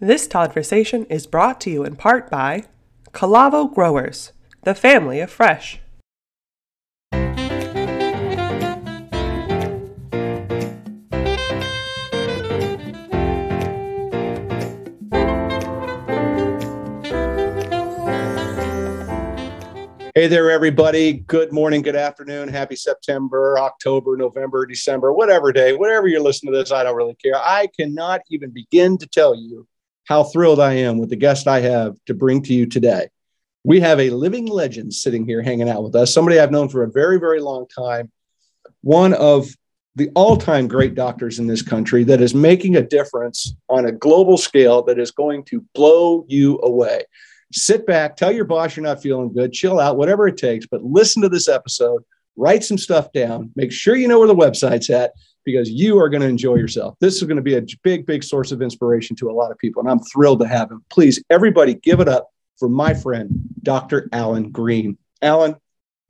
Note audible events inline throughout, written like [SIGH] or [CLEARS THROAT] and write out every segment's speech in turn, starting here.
This conversation is brought to you in part by Calavo Growers, the family of fresh. Hey there, everybody. Good morning, good afternoon, happy September, October, November, December, whatever day, whatever you're listening to this, I don't really care. I cannot even begin to tell you how thrilled I am with the guest I have to bring to you today. We have a living legend sitting here hanging out with us, somebody I've known for a very, very long time, one of the all time great doctors in this country that is making a difference on a global scale that is going to blow you away sit back, tell your boss you're not feeling good, chill out, whatever it takes, but listen to this episode, write some stuff down, make sure you know where the website's at because you are going to enjoy yourself. This is going to be a big, big source of inspiration to a lot of people, and I'm thrilled to have him. Please, everybody, give it up for my friend, Dr. Alan Greene. Alan,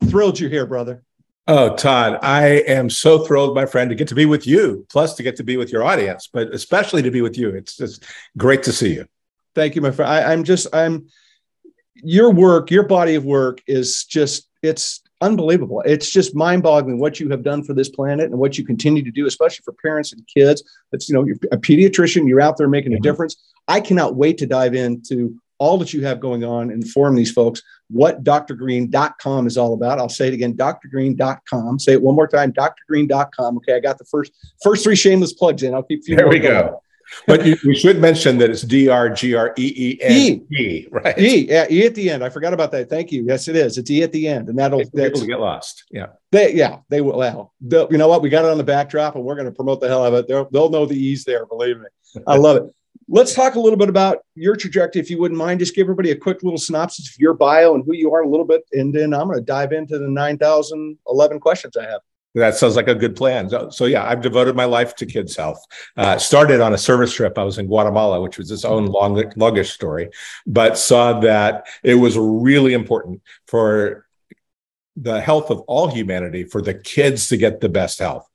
thrilled you're here, brother. Oh, Todd, I am so thrilled, my friend, to get to be with you, plus to get to be with your audience, but especially to be with you. It's just great to see you. Thank you, my friend. I, I'm just, I'm, your work, your body of work is just, it's unbelievable. It's just mind boggling what you have done for this planet and what you continue to do, especially for parents and kids. It's, you know, you're a pediatrician, you're out there making a difference. I cannot wait to dive into all that you have going on and inform these folks what drgreene.com is all about. I'll say it again, drgreene.com. Say it one more time, drgreene.com. Okay, I got the first first three shameless plugs in. I'll keep There we go but you, we should mention that it's D R G R E E N E, right? E, yeah, E at the end. I forgot about that. Thank you. Yes, it is. It's E at the end, and that'll people get lost. Yeah, they yeah they will. Well, you know what? We got it on the backdrop, and we're going to promote the hell out of it. They'll, they'll know the E's there. Believe me, I [LAUGHS] love it. Let's talk a little bit about your trajectory, if you wouldn't mind. Just give everybody a quick little synopsis of your bio and who you are a little bit, and then I'm going to dive into the 9,011 questions I have. That sounds like a good plan. So, so yeah, I've devoted my life to kids' health. Uh, started on a service trip. I was in Guatemala, which was its own long, longish story, but saw that it was really important for the health of all humanity for the kids to get the best health.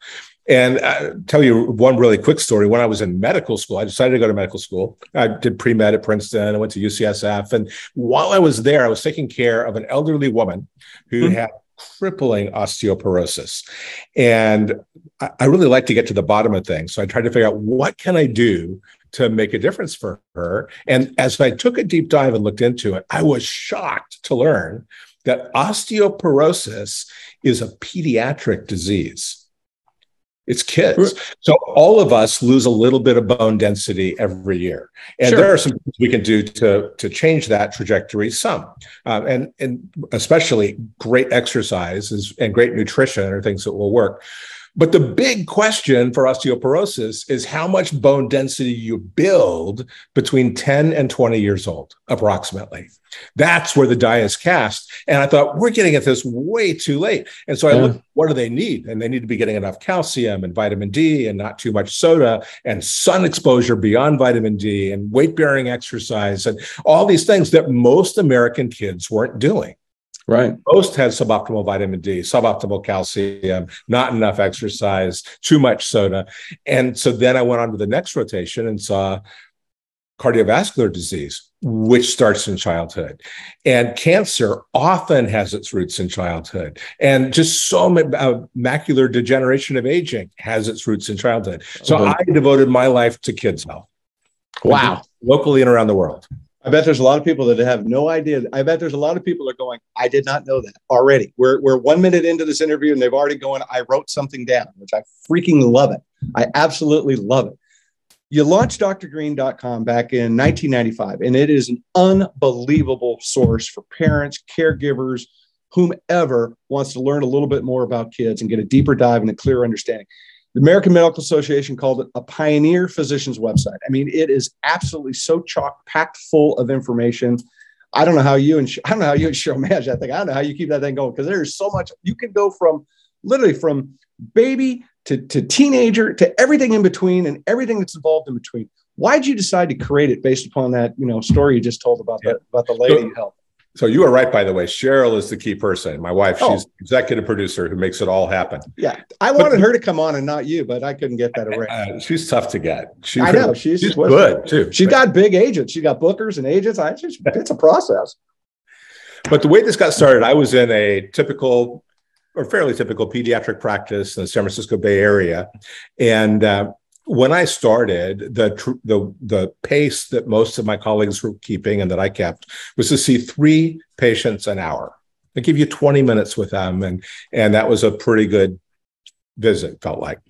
And I uh, tell you one really quick story. When I was in medical school, I decided to go to medical school. I did pre med at Princeton. I went to UCSF. And while I was there, I was taking care of an elderly woman who mm-hmm. had crippling osteoporosis. And I really like to get to the bottom of things. So I tried to figure out what can I do to make a difference for her. And as I took a deep dive and looked into it, I was shocked to learn that osteoporosis is a pediatric disease. It's kids. So all of us lose a little bit of bone density every year. And sure. there are some things we can do to, to change that trajectory some. Uh, and, and especially great exercise is, and great nutrition are things that will work. But the big question for osteoporosis is how much bone density you build between 10 and 20 years old, approximately. That's where the die is cast. And I thought, we're getting at this way too late. And so I yeah. looked, what do they need? And they need to be getting enough calcium and vitamin D and not too much soda and sun exposure beyond vitamin D and weight bearing exercise and all these things that most American kids weren't doing. Right. Most had suboptimal vitamin D, suboptimal calcium, not enough exercise, too much soda. And so then I went on to the next rotation and saw cardiovascular disease, which starts in childhood. And cancer often has its roots in childhood. And just so uh, macular degeneration of aging has its roots in childhood. So I devoted my life to kids' health. Wow. Locally and around the world. I bet there's a lot of people that have no idea. I bet there's a lot of people that are going, I did not know that already. We're, we're one minute into this interview and they've already going, I wrote something down, which I freaking love it. I absolutely love it. You launched drgreene.com back in 1995, and it is an unbelievable source for parents, caregivers, whomever wants to learn a little bit more about kids and get a deeper dive and a clear understanding. The American Medical Association called it a pioneer physician's website. I mean, it is absolutely so chock packed full of information. I don't know how you and I don't know how you and Cheryl manage that thing. I don't know how you keep that thing going because there's so much you can go from literally from baby to, to teenager to everything in between and everything that's involved in between. Why did you decide to create it based upon that you know story you just told about the about the lady so, you helped? So you are right, by the way. Cheryl is the key person. My wife, Oh. she's executive producer who makes it all happen. Yeah, I wanted her to come on and not you, but I couldn't get that arranged. Uh, she's tough to get. She, I know she's, she's good too. She's got big agents. She got bookers and agents. I just it's a process. But the way this got started, I was in a typical or fairly typical pediatric practice in the San Francisco Bay Area, and uh, when I started, the tr- the the pace that most of my colleagues were keeping and that I kept was to see three patients an hour. They give you 20 minutes with them, and and that was a pretty good visit. Felt like.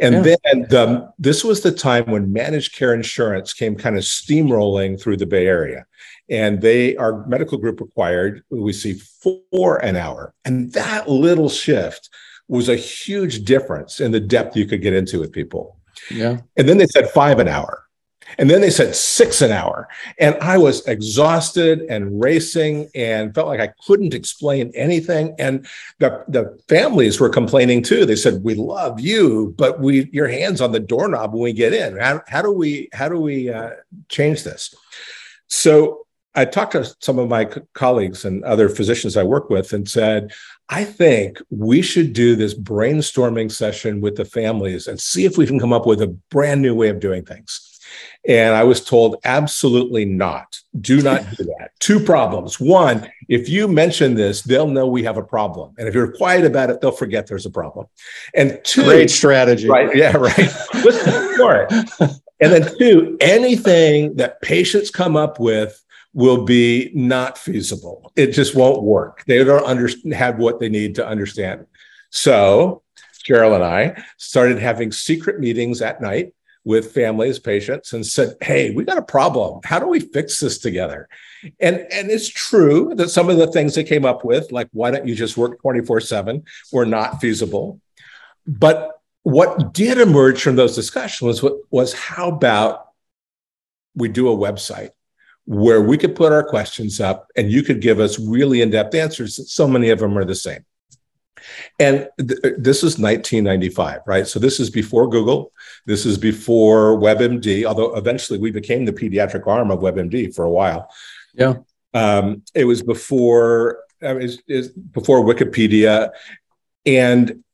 And Yeah. then the, this was the time when managed care insurance came kind of steamrolling through the Bay Area and they our medical group required we see four an hour and that little shift was a huge difference in the depth you could get into with people Yeah. and then they said five an hour. And then they said six an hour. And i was exhausted and racing and felt like i couldn't explain anything. And the, the families were complaining too. They said we love you but we your hands on the doorknob when we get in. How, how do we how do we uh, change this? So I talked to some of my colleagues and other physicians I work with and said, I think we should do this brainstorming session with the families and see if we can come up with a brand new way of doing things. And I was told, absolutely not. Do not [LAUGHS] do that. Two problems. One, if you mention this, they'll know we have a problem. And if you're quiet about it, they'll forget there's a problem. And two, Great strategy. Right. Yeah. Right. [LAUGHS] For it. And then two, anything that patients come up with will be not feasible. It just won't work. They don't understand have what they need to understand. So Cheryl and I started having secret meetings at night with families, patients, and said, Hey, we got a problem. How do we fix this together? And, and it's true that some of the things they came up with, like why don't you just work 24-7, were not feasible. But what did emerge from those discussions was, was how about we do a website where we could put our questions up and you could give us really in-depth answers. So many of them are the same. And th- this is 1995, right? So this is before Google. This is before WebMD, although eventually we became the pediatric arm of WebMD for a while. Yeah. Um, it was before uh, is is before Wikipedia, and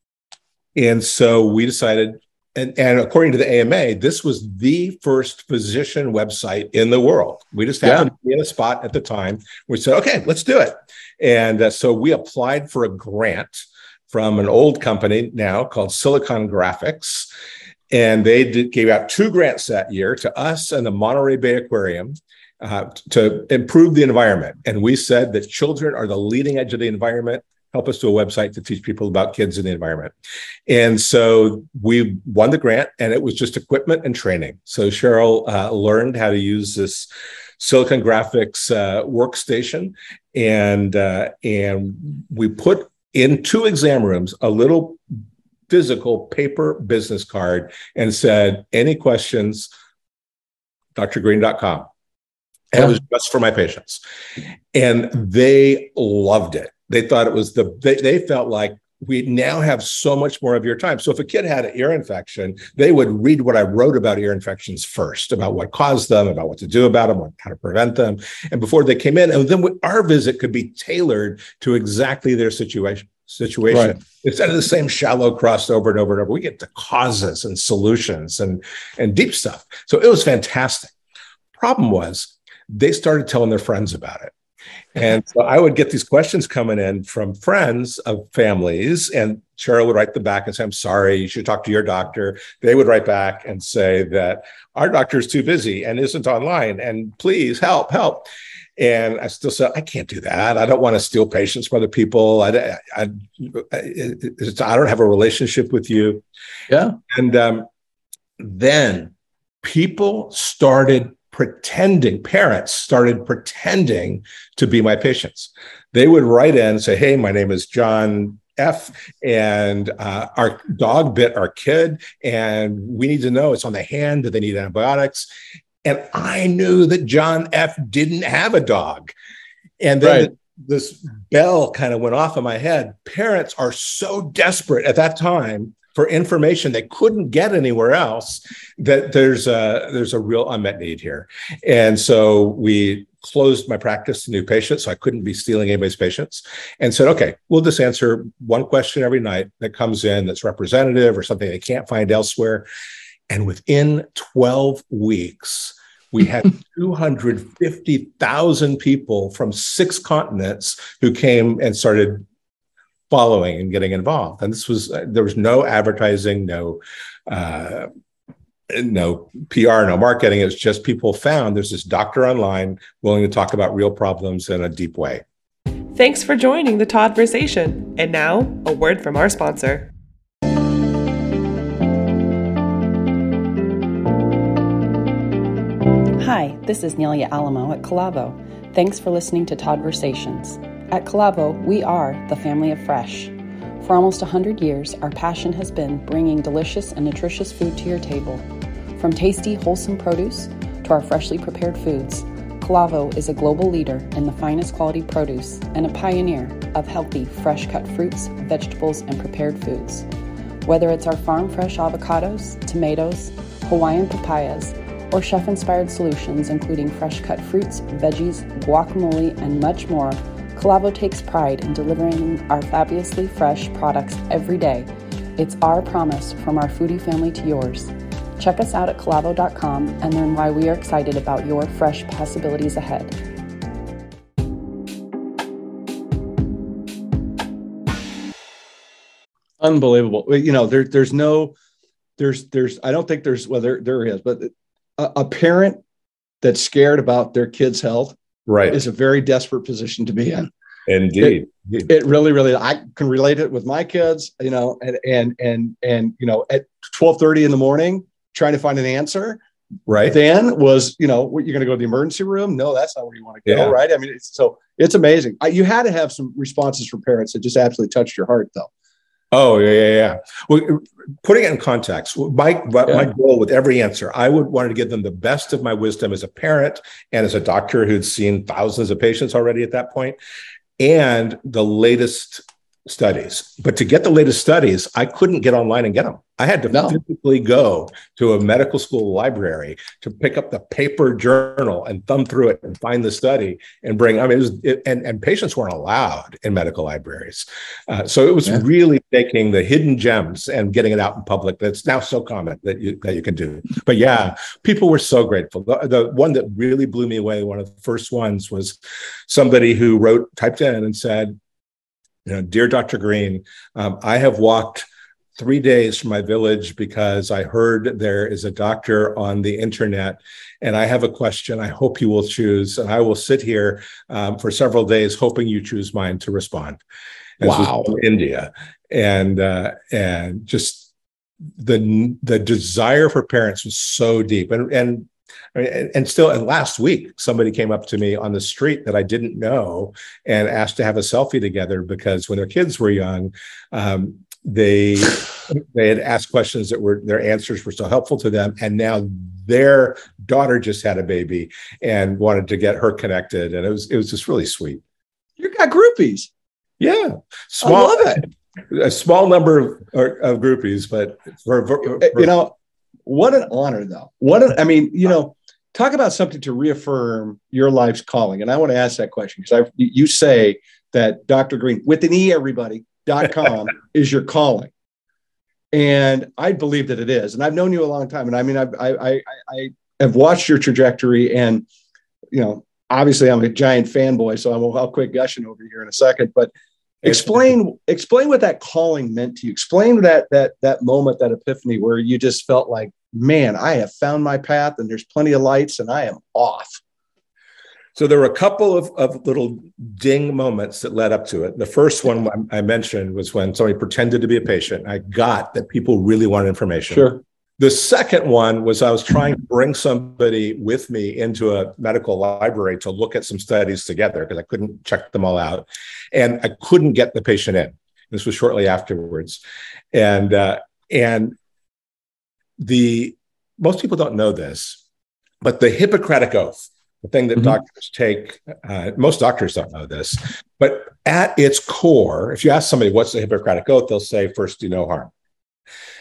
and so we decided, and, and according to the AMA, this was the first physician website in the world. We just happened to be in a spot at the time. We said, okay, let's do it. And uh, so we applied for a grant from an old company now called Silicon Graphics. And they did, gave out two grants that year to us and the Monterey Bay Aquarium uh, to improve the environment. And we said that children are the leading edge of the environment. Help us do a website to teach people about kids in the environment. And so we won the grant, and it was just equipment and training. So Cheryl uh, learned how to use this Silicon Graphics uh, workstation, and uh, and we put in two exam rooms a little physical paper business card and said, "Any questions?" drgreene.com. And it was just for my patients. And they loved it. They thought it was the, they, they felt like we now have so much more of your time. So if a kid had an ear infection, they would read what I wrote about ear infections first, about what caused them, about what to do about them, how to prevent them. And before they came in, and then our visit could be tailored to exactly their situation. Situation Right. instead of the same shallow crossed over and over and over, we get the causes and solutions and and deep stuff. So it was fantastic. Problem was they started telling their friends about it. And so I would get these questions coming in from friends of families, and Cheryl would write them back and say, I'm sorry, you should talk to your doctor. They would write back and say that our doctor is too busy and isn't online, and please help, help. And I still said, I can't do that. I don't want to steal patients from other people. I, I, I, it's- I don't have a relationship with you. Yeah. And um, then people started pretending, parents started pretending to be my patients. They would write in and say, Hey, my name is John F, and uh, our dog bit our kid, and we need to know it's on the hand. Do they need antibiotics? And I knew that John F didn't have a dog. And then Right. this bell kind of went off in my head. Parents are so desperate at that time for information they couldn't get anywhere else that there's a there's a real unmet need here and so we closed my practice to new patients, so I couldn't be stealing anybody's patients, and said, okay, we'll just answer one question every night that comes in that's representative or something they can't find elsewhere. And within 12 weeks, we had [LAUGHS] 250,000 people from six continents who came and started following and getting involved. And this was, uh, there was no advertising, no, uh, no PR, no marketing. It's just people found there's this doctor online willing to talk about real problems in a deep way. Thanks for joining the Toddversation. And now, a word from our sponsor. Hi, this is Nelia Alamo at Calavo. Thanks for listening to Toddversations. At Calavo, we are the family of fresh. For almost 100 years, our passion has been bringing delicious and nutritious food to your table. From tasty, wholesome produce to our freshly prepared foods, Calavo is a global leader in the finest quality produce and a pioneer of healthy, fresh cut fruits, vegetables, and prepared foods. Whether it's our farm fresh avocados, tomatoes, Hawaiian papayas, or chef inspired solutions including fresh cut fruits, veggies, guacamole, and much more, Calavo takes pride in delivering our fabulously fresh products every day. It's our promise from our foodie family to yours. Check us out at calavo.com and learn why we are excited about your fresh possibilities ahead. Unbelievable. You know, there, there's no, there's, there's, I don't think there's, well, there, there is, but a, a parent that's scared about their kid's health Right. is a very desperate position to be in. Indeed. It really, really, I can relate it with my kids, you know, and, and, and, and, you know, at 1230 in the morning, trying to find an answer right. then was, you know, what, you're going to go to the emergency room. No, that's not where you want to go. Yeah. Right. I mean, it's, so it's amazing. I, you had to have some responses from parents that just absolutely touched your heart though. Oh yeah, yeah, yeah. Well, putting it in context, my my goal with every answer, I would wanted to give them the best of my wisdom as a parent and as a doctor who'd seen thousands of patients already at that point, and the latest studies. But to get the latest studies, I couldn't get online and get them. I had to No. physically go to a medical school library to pick up the paper journal and thumb through it and find the study and bring. I mean, it was it, and and patients weren't allowed in medical libraries, uh, so it was Yeah. really taking the hidden gems and getting it out in public. That's now so common that you that you can do. But yeah, people were so grateful. The, the one that really blew me away, one of the first ones, was somebody who wrote typed in and said, you know, dear Dr. Greene, um, I have walked three days from my village because I heard there is a doctor on the internet and I have a question. I hope you will choose. And I will sit here um, for several days hoping you choose mine to respond. And Wow. India. And uh, and just the the desire for parents was so deep. And and and and still, and last week, somebody came up to me on the street that I didn't know and asked to have a selfie together because when their kids were young, um, they they had asked questions that were their answers were so helpful to them, and now their daughter just had a baby and wanted to get her connected, and it was it was just really sweet. You got groupies. Yeah, I small love it. a small number of, of groupies, but for, for- you know what an honor though. What an, i mean you know talk about something to reaffirm your life's calling. And i want to ask that question because i you say that dr green with an e everybody dot com [LAUGHS] is your calling. And i believe that it is. And i've known you a long time. And i mean i i i, I have watched your trajectory. And you know obviously i'm a giant fanboy so i'm i'll quit gushing over here in a second. But explain explain what that calling meant to you. Explain that that that moment that epiphany where you just felt like man i have found my path and there's plenty of lights and i am off So there were a couple of, of little ding moments that led up to it. The first one I mentioned was when somebody pretended to be a patient. I got that people really wanted information. sure The second one was I was trying to bring somebody with me into a medical library to look at some studies together because I couldn't check them all out. And I couldn't get the patient in. This was shortly afterwards. And, uh, and the most people don't know this, but the Hippocratic Oath, the thing that Mhm. doctors take, uh, most doctors don't know this, but at its core, if you ask somebody what's the Hippocratic Oath, they'll say, first, do no harm.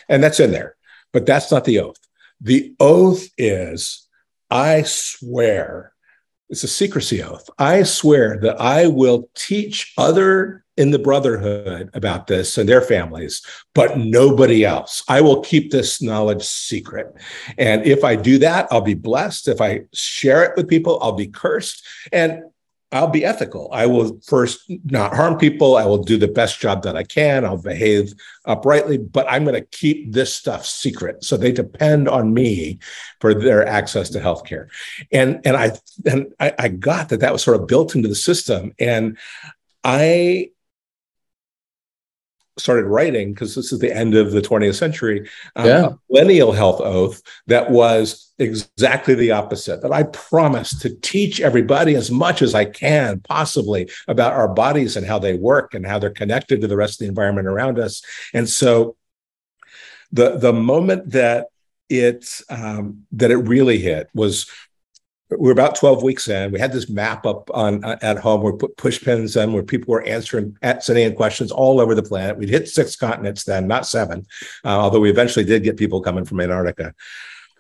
And that's in there, but that's not the oath. The oath is, I swear it's a secrecy oath. I swear that I will teach other in the brotherhood about this and their families, but nobody else. I will keep this knowledge secret. And if I do that, I'll be blessed. If I share it with people, I'll be cursed. And I'll be ethical. I will first not harm people. I will do the best job that I can. I'll behave uprightly, but I'm going to keep this stuff secret. So they depend on me for their access to healthcare. And and I and I, I got that that was sort of built into the system. And I started writing because this is the end of the 20th century um, yeah. a millennial health oath that was exactly the opposite that i promise to teach everybody as much as i can possibly about our bodies and how they work and how they're connected to the rest of the environment around us and so the the moment that it um, that it really hit was we're about 12 weeks in. We had this map up on uh, at home. We put push pins in where people were answering, sending in questions all over the planet. We'd hit six continents then, not seven, uh, although we eventually did get people coming from Antarctica.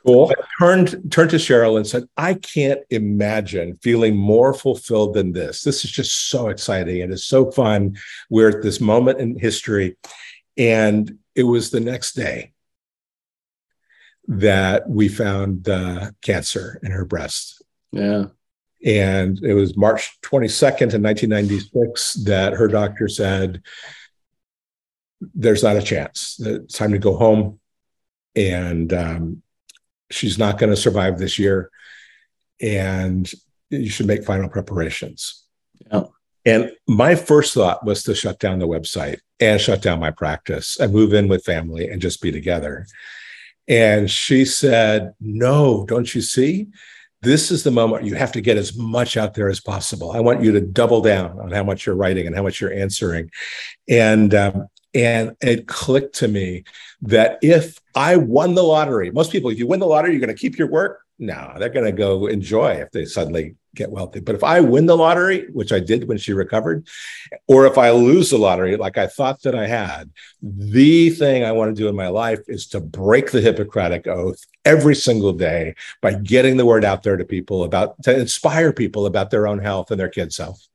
Cool. I turned turned to Cheryl and said, "I can't imagine feeling more fulfilled than this. This is just so exciting. It is so fun. We're at this moment in history." And it was the next day that we found uh, cancer in her breast yeah. And it was March 22nd in 1996 that her doctor said, there's not a chance. It's time to go home. And um, she's not going to survive this year. And you should make final preparations. Yeah. And my first thought was to shut down the website and shut down my practice and move in with family and just be together. And she said, No, don't you see? This is the moment you have to get as much out there as possible. I want you to double down on how much you're writing and how much you're answering. And um, and it clicked to me that if I won the lottery, most people, if you win the lottery, you're going to keep your work. No, they're going to go enjoy if they suddenly get wealthy. But if I win the lottery, which I did when she recovered, or if I lose the lottery, like I thought that I had, the thing I want to do in my life is to break the Hippocratic oath every single day by getting the word out there to people about to inspire people about their own health and their kids' health.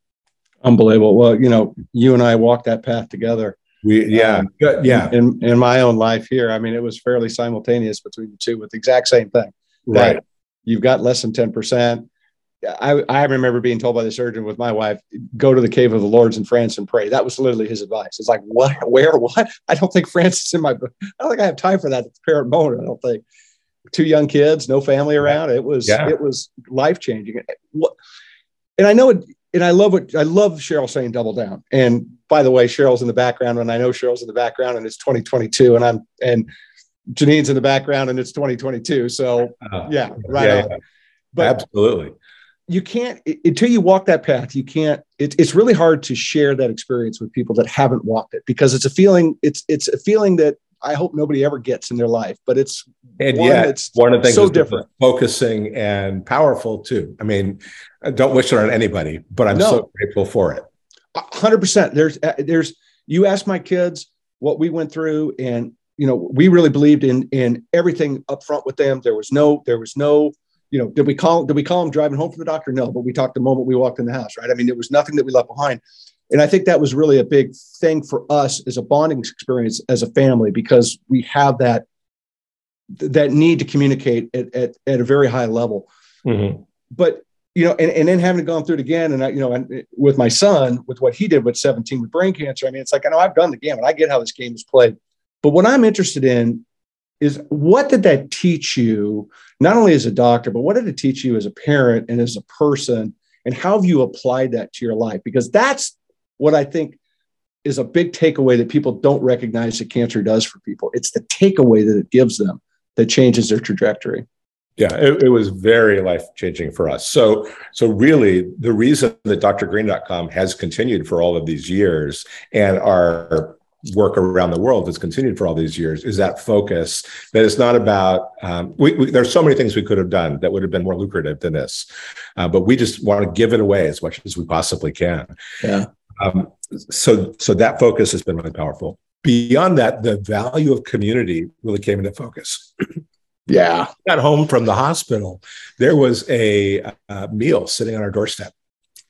Unbelievable. Well, you know, you and I walked that path together. We, yeah, um, yeah. In in my own life here, I mean, it was fairly simultaneous between the two with the exact same thing. Right. You've got less than ten percent I, I remember being told by the surgeon with my wife, go to the cave of the Lourdes in France and pray. That was literally his advice. It's like, what, where, what? [LAUGHS] I don't think France is in my, I don't think I have time for that It's parent moment. I don't think two young kids, no family around. It was, yeah. it was life changing. And I know it, and I love what I love Cheryl saying double down. And by the way, Cheryl's in the background and I know Cheryl's in the background and it's 2022 and I'm, and Janine's in the background and it's 2022. So uh, yeah, right. Yeah, yeah. But absolutely you can't until you walk that path you can't it, it's really hard to share that experience with people that haven't walked it because it's a feeling it's it's a feeling that i hope nobody ever gets in their life but it's and one yeah it's one of the things so different focusing and powerful too i mean I don't wish it on anybody but i'm no. so grateful for it 100% there's uh, there's you ask my kids what we went through and you know we really believed in in everything up front with them there was no there was no you know, did we call did we call him driving home from the doctor? No, but we talked the moment we walked in the house, right? I mean, there was nothing that we left behind. And I think that was really a big thing for us as a bonding experience as a family because we have that that need to communicate at, at, at a very high level. Mm-hmm. But you know, and, and then having gone through it again, and I, you know, and with my son, with what he did with 17 with brain cancer, I mean, it's like I know I've done the game and I get how this game is played. But what I'm interested in is what did that teach you, not only as a doctor, but what did it teach you as a parent and as a person? And how have you applied that to your life? Because that's what I think is a big takeaway that people don't recognize that cancer does for people. It's the takeaway that it gives them that changes their trajectory. Yeah, it, it was very life changing for us. So, so really, the reason that drgreene.com has continued for all of these years and our work around the world that's continued for all these years is that focus that it's not about um, we, we, there's so many things we could have done that would have been more lucrative than this uh, but we just want to give it away as much as we possibly can yeah um, so so that focus has been really powerful beyond that the value of community really came into focus [CLEARS THROAT] Yeah. Got home from the hospital. There was a, a meal sitting on our doorstep.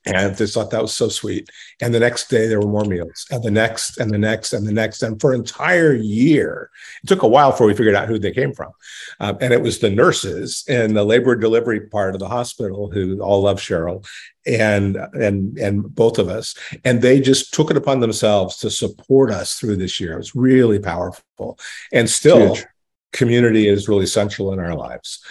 And I just thought that was so sweet. And the next day there were more meals, and the next, and the next, and the next, and for an entire year, it took a while before we figured out who they came from. Um, and it was the nurses in the labor delivery part of the hospital who all love Cheryl, and and and both of us, and they just took it upon themselves to support us through this year. It was really powerful, and still, Huge. community is really central in our lives.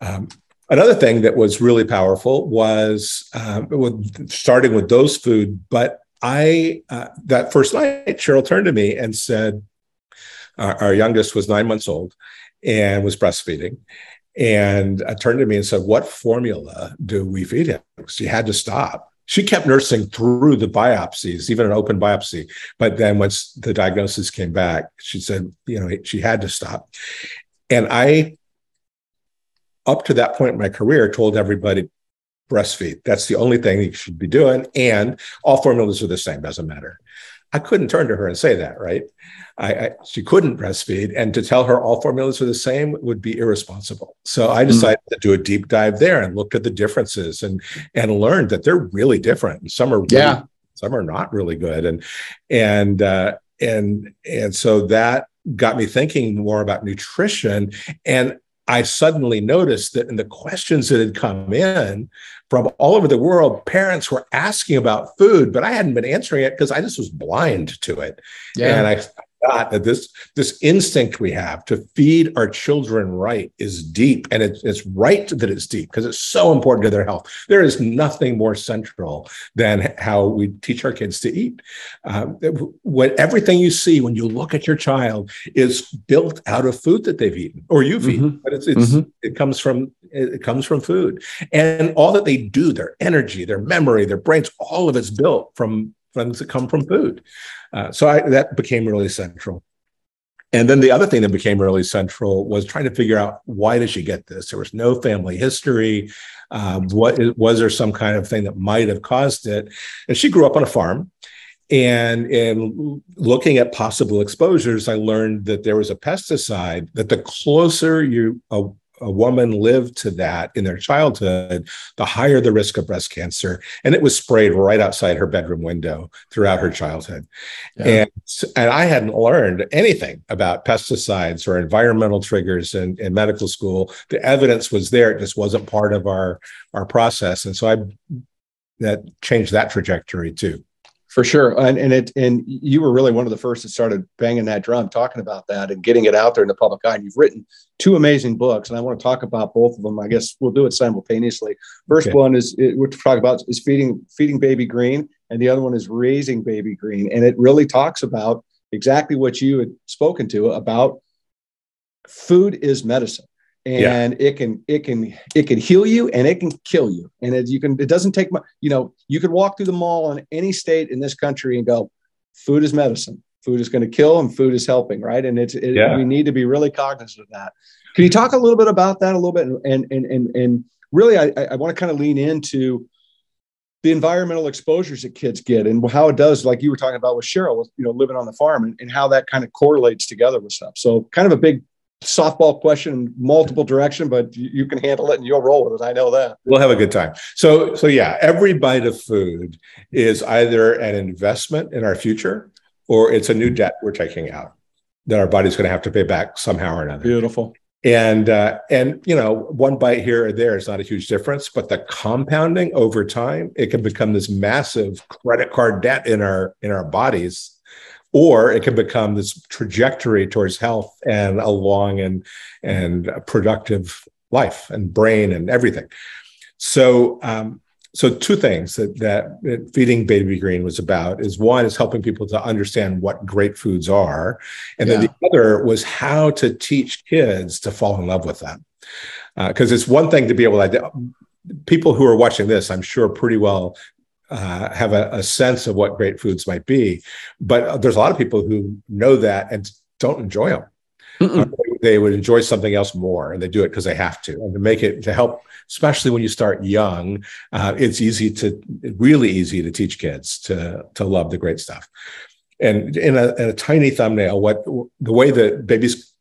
Um, Another thing that was really powerful was um, with, starting with those food. But I, uh, that first night, Cheryl turned to me and said, uh, our youngest was nine months old and was breastfeeding. And uh, turned to me and said, What formula do we feed him? She had to stop. She kept nursing through the biopsies, even an open biopsy. But then once the diagnosis came back, she said, you know, she had to stop. And I up to that point in my career told everybody breastfeed. That's the only thing you should be doing. And all formulas are the same, doesn't matter. I couldn't turn to her and say that, right? I, I, she couldn't breastfeed, and to tell her all formulas are the same would be irresponsible. So I hmm. decided mm. to do a deep dive there and looked at the differences and and learned that they're really different. And some are really, yeah, some are not really good, and and uh, and and so that got me thinking more about nutrition and I suddenly noticed that in the questions that had come in from all over the world, parents were asking about food, but I hadn't been answering it because I just was blind to it. Yeah. And I forgot that this this instinct we have to feed our children right is deep, and it's it's right that it's deep because it's so important to their health. There is nothing more central than how we teach our kids to eat. Um, what everything you see when you look at your child is built out of food that they've eaten or you've mm-hmm. eaten, but it's, it's mm-hmm. it comes from it comes from food, and all that they do, their energy, their memory, their brains, all of it's built from things that come from food. Uh, so I, that became really central. And then the other thing that became really central was trying to figure out why did she get this? There was no family history. Um, what was there some kind of thing that might have caused it? And she grew up on a farm. And in looking at possible exposures, I learned that there was a pesticide that the closer you a, a woman lived to that in their childhood, the higher the risk of breast cancer. And it was sprayed right outside her bedroom window throughout her childhood. Yeah. And, and I hadn't learned anything about pesticides or environmental triggers in, in medical school. The evidence was there, it just wasn't part of our, our process. And so I that changed that trajectory too. For sure, and and it and you were really one of the first that started banging that drum, talking about that and getting it out there in the public eye. And you've written two amazing books, and I want to talk about both of them. I guess we'll do it simultaneously. First okay. one is it, we're talking about is feeding feeding baby green, and the other one is raising baby green, and it really talks about exactly what you had spoken to about food is medicine and yeah. it can it can it can heal you and it can kill you and it, you can it doesn't take much you know you can walk through the mall in any state in this country and go food is medicine food is going to kill and food is helping right? And it's it, yeah. we need to be really cognizant of that. Can you talk a little bit about that a little bit? And and and and really i i want to kind of lean into the environmental exposures that kids get and how it does like you were talking about with cheryl you know living on the farm and, and how that kind of correlates together with stuff. So kind of a big softball question multiple direction but you can handle it and you'll roll with it. I know that. We'll have a good time. So so yeah every bite of food is either an investment in our future or it's a new debt we're taking out that our body's going to have to pay back somehow or another beautiful and uh, and you know one bite here or there is not a huge difference but the compounding over time it can become this massive credit card debt in our in our bodies or it can become this trajectory towards health and a long and and productive life and brain and everything. So um, so two things that, that feeding baby green was about is one is helping people to understand what great foods are and yeah. then the other was how to teach kids to fall in love with them because uh, it's one thing to be able to people who are watching this i'm sure pretty well uh, have a, a, sense of what great foods might be. But there's a lot of people who know that and don't enjoy them. Uh, they would enjoy something else more, and they do it because they have to. And to make it to help, especially when you start young, uh, it's easy to really easy to teach kids to to love the great stuff. And in a, in a tiny thumbnail, what the way that babies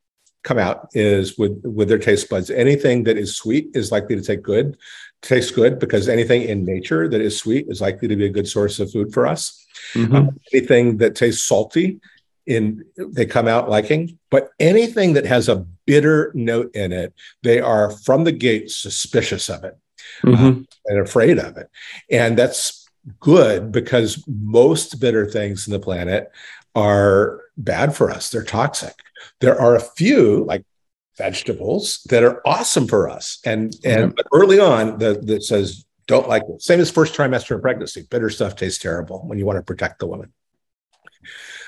come out is with with their taste buds. Anything that is sweet is likely to take good, taste good because anything in nature that is sweet is likely to be a good source of food for us. Mm-hmm. Um, anything that tastes salty in they come out liking but anything that has a bitter note in it they are from the gate suspicious of it mm-hmm. um, and afraid of it. And that's good because most bitter things in the planet are bad for us. They're toxic. There are a few like vegetables that are awesome for us. And and mm-hmm. early on the, that says don't like it. Same as first trimester of pregnancy. Bitter stuff tastes terrible when you want to protect the woman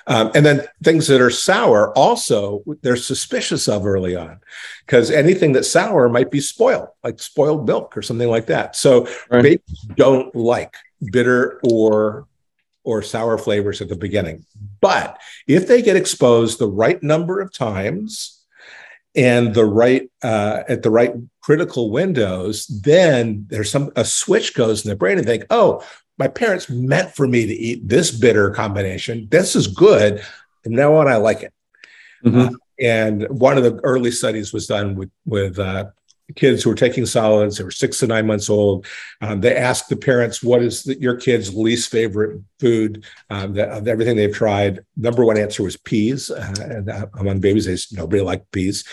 um, and then things that are sour also they're suspicious of early on because anything that's sour might be spoiled, like spoiled milk or something like that. So right. babies don't like bitter or or sour flavors at the beginning. But if they get exposed the right number of times and the right uh, at the right critical windows, then there's some a switch goes in the brain and think, oh, my parents meant for me to eat this bitter combination. This is good. And now on, I like it. Mm-hmm. Uh, and one of the early studies was done with, with uh, kids who were taking solids. They were six to nine months old. Um, they asked the parents, "What is the, your kid's least favorite food um, that, of everything they've tried?" Number one answer was peas. Uh, and uh, among babies, they said, nobody liked peas.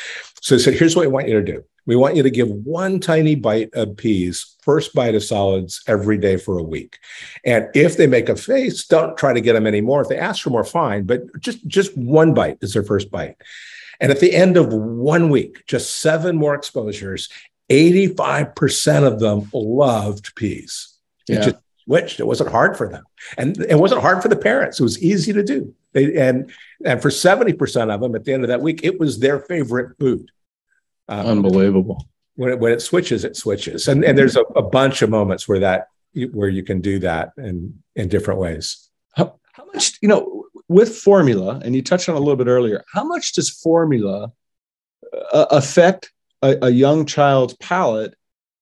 So they said, "Here's what we want you to do: we want you to give one tiny bite of peas, first bite of solids every day for a week. And if they make a face, don't try to get them anymore. If they ask for more, fine, but just, just one bite is their first bite. And at the end of one week, just seven more exposures, 85% of them loved peas. It yeah. just switched. It wasn't hard for them. And it wasn't hard for the parents. It was easy to do. They, and, and for 70% of them at the end of that week, it was their favorite food. Um, Unbelievable. When it, when it switches, it switches, and and there's a, a bunch of moments where that where you can do that in in different ways. How, how much you know with formula, and you touched on a little bit earlier. How much does formula uh, affect a, a young child's palate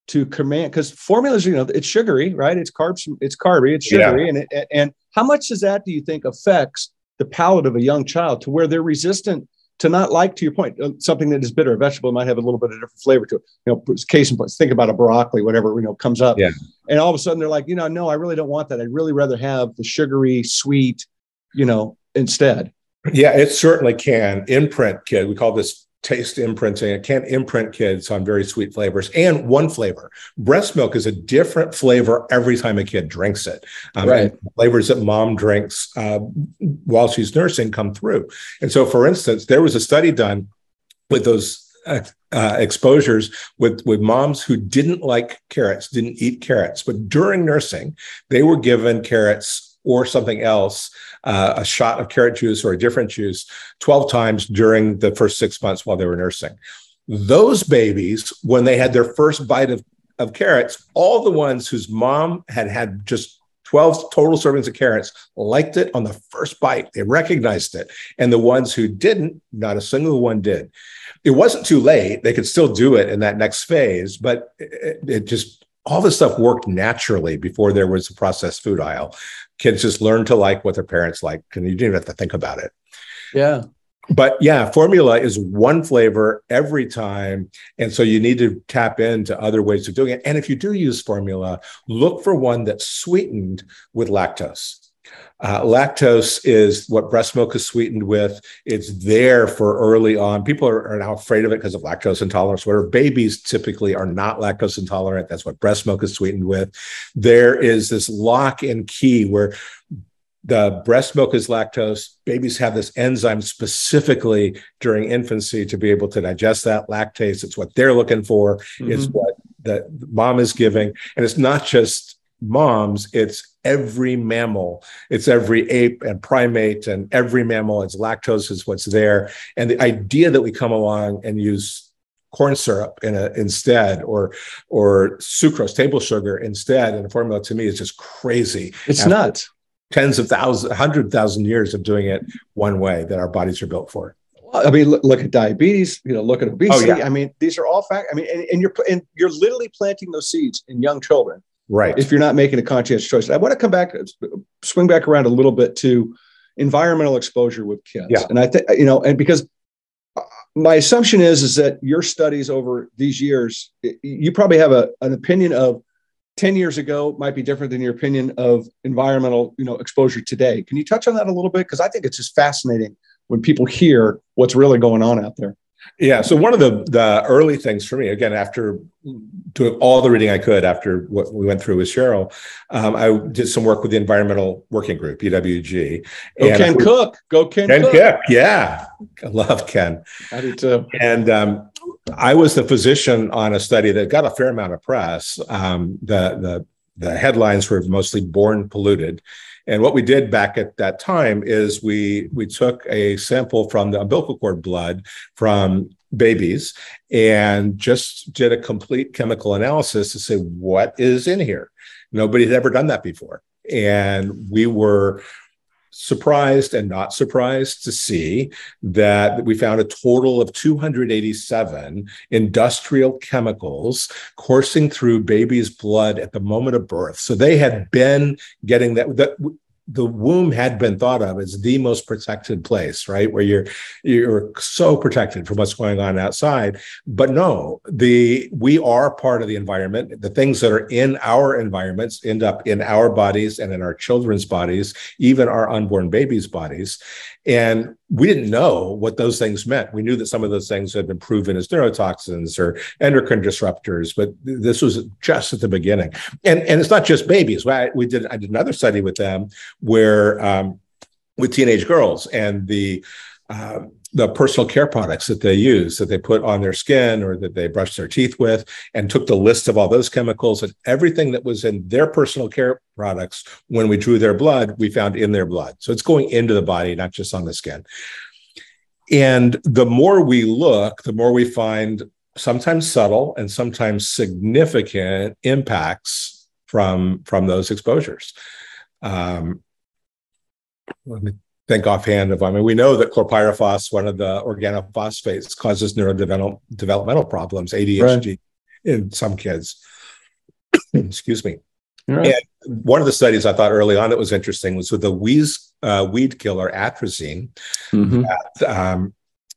to command because formulas you know it's sugary right it's carbs it's carby it's sugary yeah. and it, and how much does that do you think affects the palate of a young child to where they're resistant to not like, to your point, uh, something that is bitter. A vegetable might have a little bit of different flavor to it. You know, case in point, think about a broccoli, whatever you know comes up, yeah. and all of a sudden they're like, you know, no, I really don't want that. I'd really rather have the sugary, sweet, you know, instead. Yeah, it certainly can. Imprint kid, we call this taste imprinting. It can't imprint kids on very sweet flavors and one flavor. Breast milk is a different flavor every time a kid drinks it. Um, right. flavors that mom drinks uh, while she's nursing come through. And so, for instance, there was a study done with those uh, uh, exposures with with moms who didn't like carrots, didn't eat carrots, but during nursing, they were given carrots or something else, uh, a shot of carrot juice or a different juice 12 times during the first six months while they were nursing. Those babies, when they had their first bite of, of carrots, all the ones whose mom had had just 12 total servings of carrots liked it on the first bite. They recognized it. And the ones who didn't, not a single one did. It wasn't too late. They could still do it in that next phase, but it, it just all this stuff worked naturally before there was a processed food aisle. Kids just learned to like what their parents like and you didn't even have to think about it. Yeah. But yeah formula is one flavor every time and so you need to tap into other ways of doing it. And if you do use formula look for one that's sweetened with lactose uh, lactose is what breast milk is sweetened with. It's there for early on. People are, are now afraid of it because of lactose intolerance. Where babies typically are not lactose intolerant. That's what breast milk is sweetened with. There is this lock and key where the breast milk is lactose. Babies have this enzyme specifically during infancy to be able to digest that lactase. It's what they're looking for. Mm-hmm. It's what the mom is giving. And it's not just moms, it's every mammal. It's every ape and primate and every mammal. It's lactose is what's there. And the idea that we come along and use corn syrup in a, instead or or sucrose table sugar instead in a formula to me is just crazy it's nuts tens of thousands hundred thousand years of doing it one way that our bodies are built for I mean, look, look, at diabetes. You know, look at obesity. Oh, yeah. I mean, these are all fact. I mean, and, and, you're and you're literally planting those seeds in young children Right. If you're not making a conscientious choice. I want to come back, swing back around a little bit to environmental exposure with kids. Yeah. And I think, you know, and because uh, my assumption is is that your studies over these years, you probably have a, an opinion of 10 years ago might be different than your opinion of environmental you know exposure today can you touch on that a little bit because i think it's just fascinating when people hear what's really going on out there yeah. So one of the the early things for me, again, after doing all the reading I could after what we went through with Cheryl, um, I did some work with the Environmental Working Group (EWG). Go and Ken I, Cook. Go Ken, Ken Cook. Cook. Yeah, I love Ken. I do too. And um, I was the physician on a study that got a fair amount of press. Um, the the the headlines were mostly born polluted and what we did back at that time is we we took a sample from the umbilical cord blood from babies and just did a complete chemical analysis to say what is in here. Nobody had ever done that before. And we were surprised and not surprised to see that we found a total of 287 industrial chemicals coursing through babies' blood at the moment of birth. So they had been getting that. that the womb had been thought of as the most protected place, right? Where you're you're so protected from what's going on outside. But no, the we are part of the environment. The things that are in our environments end up in our bodies and in our children's bodies, even our unborn babies' bodies. And we didn't know what those things meant. We knew that some of those things had been proven as neurotoxins or endocrine disruptors, but this was just at the beginning. And, and it's not just babies. We did I did another study with them where um, with teenage girls and the uh, the personal care products that they use that they put on their skin or that they brush their teeth with and took the list of all those chemicals and everything that was in their personal care products when we drew their blood we found in their blood. So it's going into the body not just on the skin. And the more we look the more we find sometimes subtle and sometimes significant impacts from from those exposures. Um, let me think offhand of, I mean, we know that chlorpyrifos, one of the organophosphates, causes neurodevelopmental problems, ADHD right. in some kids. [CLEARS THROAT] Excuse me. Right. And one of the studies I thought early on that was interesting was with the uh, weed killer atrazine, mm-hmm. that, um,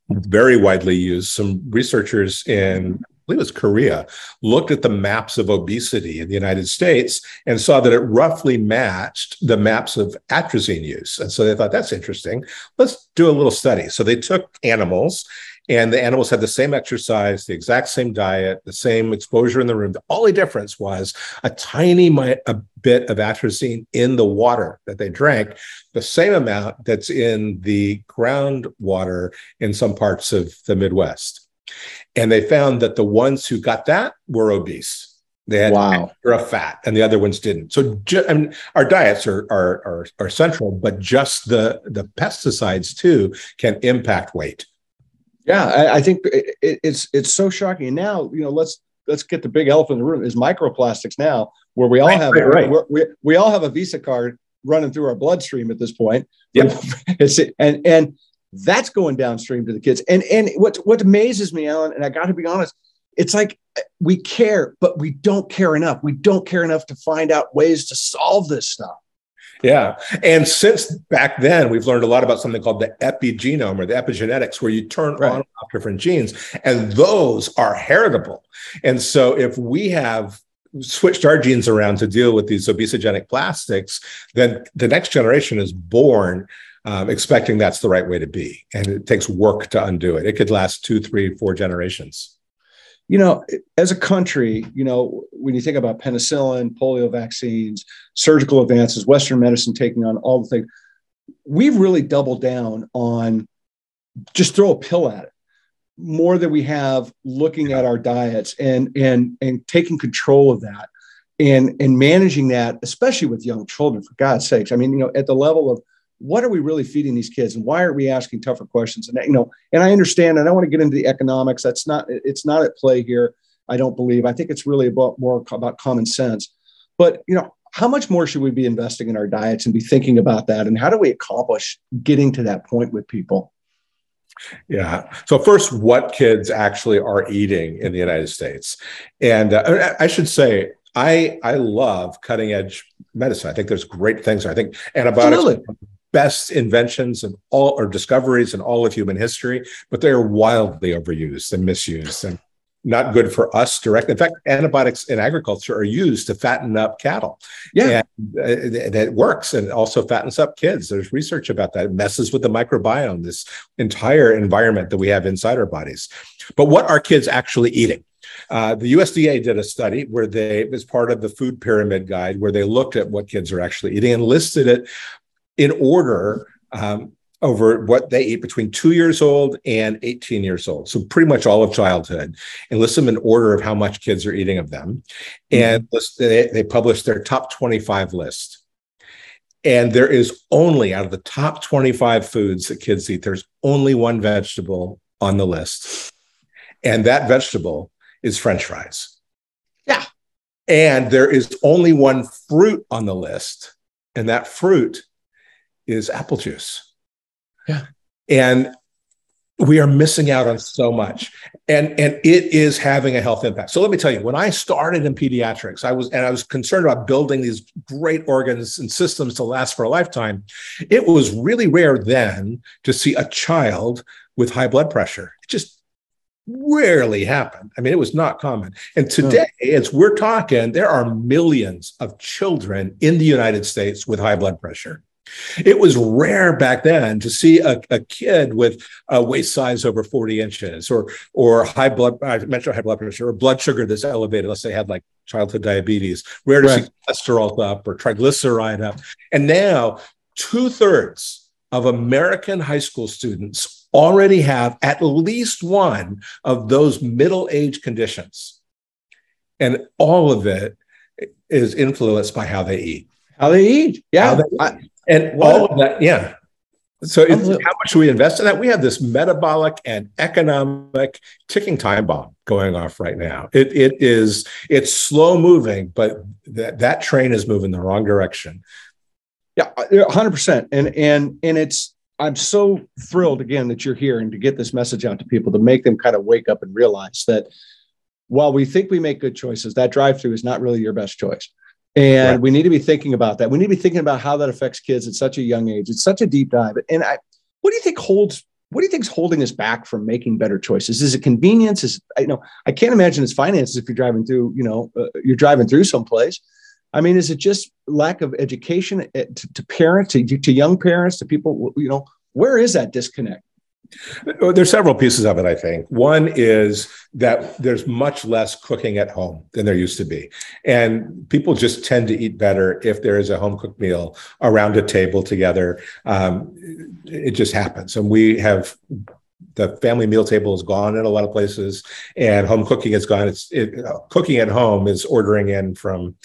very widely used. Some researchers in believe it was Korea, looked at the maps of obesity in the United States and saw that it roughly matched the maps of atrazine use. And so they thought, that's interesting. Let's do a little study. So they took animals and the animals had the same exercise, the exact same diet, the same exposure in the room. The only difference was a tiny a bit of atrazine in the water that they drank, the same amount that's in the groundwater in some parts of the Midwest. And they found that the ones who got that were obese. They had wow. extra fat, and the other ones didn't. So, ju- I mean, our diets are, are are are central, but just the the pesticides too can impact weight. Yeah, I, I think it, it's it's so shocking. And now, you know, let's let's get the big elephant in the room is microplastics now, where we all right, have right, right. we we all have a Visa card running through our bloodstream at this point. Yeah, [LAUGHS] it's and and that's going downstream to the kids. And and what what amazes me, Alan, and I got to be honest, it's like uh, we care, but we don't care enough. We don't care enough to find out ways to solve this stuff. Yeah. And since back then, we've learned a lot about something called the epigenome or the epigenetics, where you turn right. on and off different genes, and those are heritable. And so if we have switched our genes around to deal with these obesogenic plastics, then the next generation is born um, expecting that's the right way to be. And it takes work to undo it. It could last two, three, four generations. You know, as a country, you know, when you think about penicillin, polio vaccines, surgical advances, Western medicine taking on all the things, we've really doubled down on just throw a pill at it more than we have looking at our diets and and and taking control of that and and managing that especially with young children for god's sakes i mean you know at the level of what are we really feeding these kids? And why are we asking tougher questions? And you know and i understand and i want to get into the economics. That's not it's not at play here i don't believe. I think it's really about more about common sense. But you know how much more should we be investing in our diets and be thinking about that? And how do we accomplish getting to that point with people? Yeah. So first, what kids actually are eating in the United States, and uh, I should say, I I love cutting edge medicine. I think there's great things. I think antibiotics Absolutely best inventions and all or discoveries in all of human history, but they are wildly overused and misused and not good for us directly. In fact, antibiotics in agriculture are used to fatten up cattle. Yeah. And, uh, works and also fattens up kids. There's research about that. It messes with the microbiome, this entire environment that we have inside our bodies. But what are kids actually eating? Uh, the USDA did a study where they, as part of the food pyramid guide, where they looked at what kids are actually eating and listed it in order um, over what they eat between two years old and 18 years old. So pretty much all of childhood, and list them in order of how much kids are eating of them. And mm-hmm. they, they published their top 25 list. And there is only out of the top 25 foods that kids eat, there's only one vegetable on the list. And that vegetable is French fries. Yeah. And there is only one fruit on the list. And that fruit is apple juice. Yeah. And we are missing out on so much. And and it is having a health impact. So let me tell you when i started in pediatrics i was and i was concerned about building these great organs and systems to last for a lifetime it was really rare then to see a child with high blood pressure. It just rarely happened. I mean it was not common. And today as we're talking there are millions of children in the united states with high blood pressure it was rare back then to see a, a kid with a waist size over 40 inches or or high blood uh, I mentioned high blood pressure or blood sugar that's elevated. Let's say had like childhood diabetes, rare to right. see cholesterol up or triglyceride up. And now two-thirds of American high school students already have at least one of those middle age conditions. And all of it is influenced by how they eat. How they eat. Yeah. They I, and what? all of that, yeah. So how much do we invest in that? We have this metabolic and economic ticking time bomb going off right now. It it is it's slow moving, but that that train is moving the wrong direction. Yeah, uh, hundred percent. And and and it's I'm so thrilled again that you're here and to get this message out to people to make them kind of wake up and realize that while we think we make good choices, that drive through is not really your best choice. And right. we need to be thinking about that. We need to be thinking about how that affects kids at such a young age. It's such a deep dive. And I, what do you think holds? What do you think is holding us back from making better choices? Is it convenience? Is I you know I can't imagine it's finances if you're driving through. You know, uh, you're driving through someplace. I mean, is it just lack of education eh, to, to parents, to, to young parents, to people? You know, where is that disconnect? There's several pieces of it, I think. One is that there's much less cooking at home than there used to be. And people just tend to eat better if there is a home cooked meal around a table together. Um, it just happens. And we have the family meal table is gone in a lot of places, and home cooking is gone. It's it, uh, cooking at home is ordering in from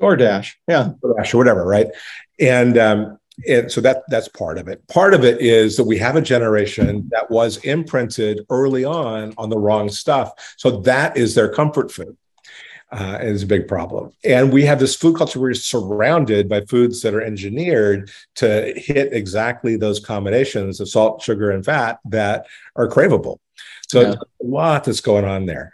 DoorDash, yeah, DoorDash or whatever, right? And um, and so that that's part of it. Part of it is that we have a generation that was imprinted early on on the wrong stuff. So that is their comfort food uh, is a big problem. And we have this food culture where we're surrounded by foods that are engineered to hit exactly those combinations of salt sugar and fat that are craveable. So yeah. a lot that's going on there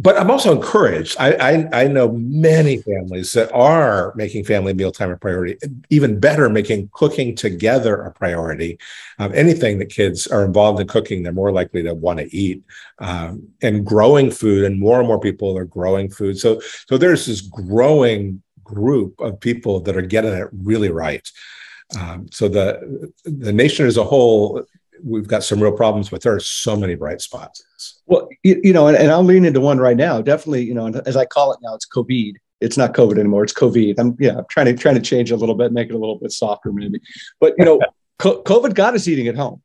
but I'm also encouraged. I, I, I know many families that are making family mealtime a priority. Even better, making cooking together a priority. Um, anything that kids are involved in cooking, they're more likely to want to eat. Um, and growing food, and more and more people are growing food. So so there's this growing group of people that are getting it really right. Um, so the the nation as a whole we've got some real problems, but there are so many bright spots. Well, you, you know, and, and I'll lean into one right now. Definitely, you know, as I call it now, it's COVID. It's not COVID anymore. It's COVID. I'm yeah, I'm trying to trying to change a little bit, make it a little bit softer, maybe. But you know, [LAUGHS] COVID got us eating at home.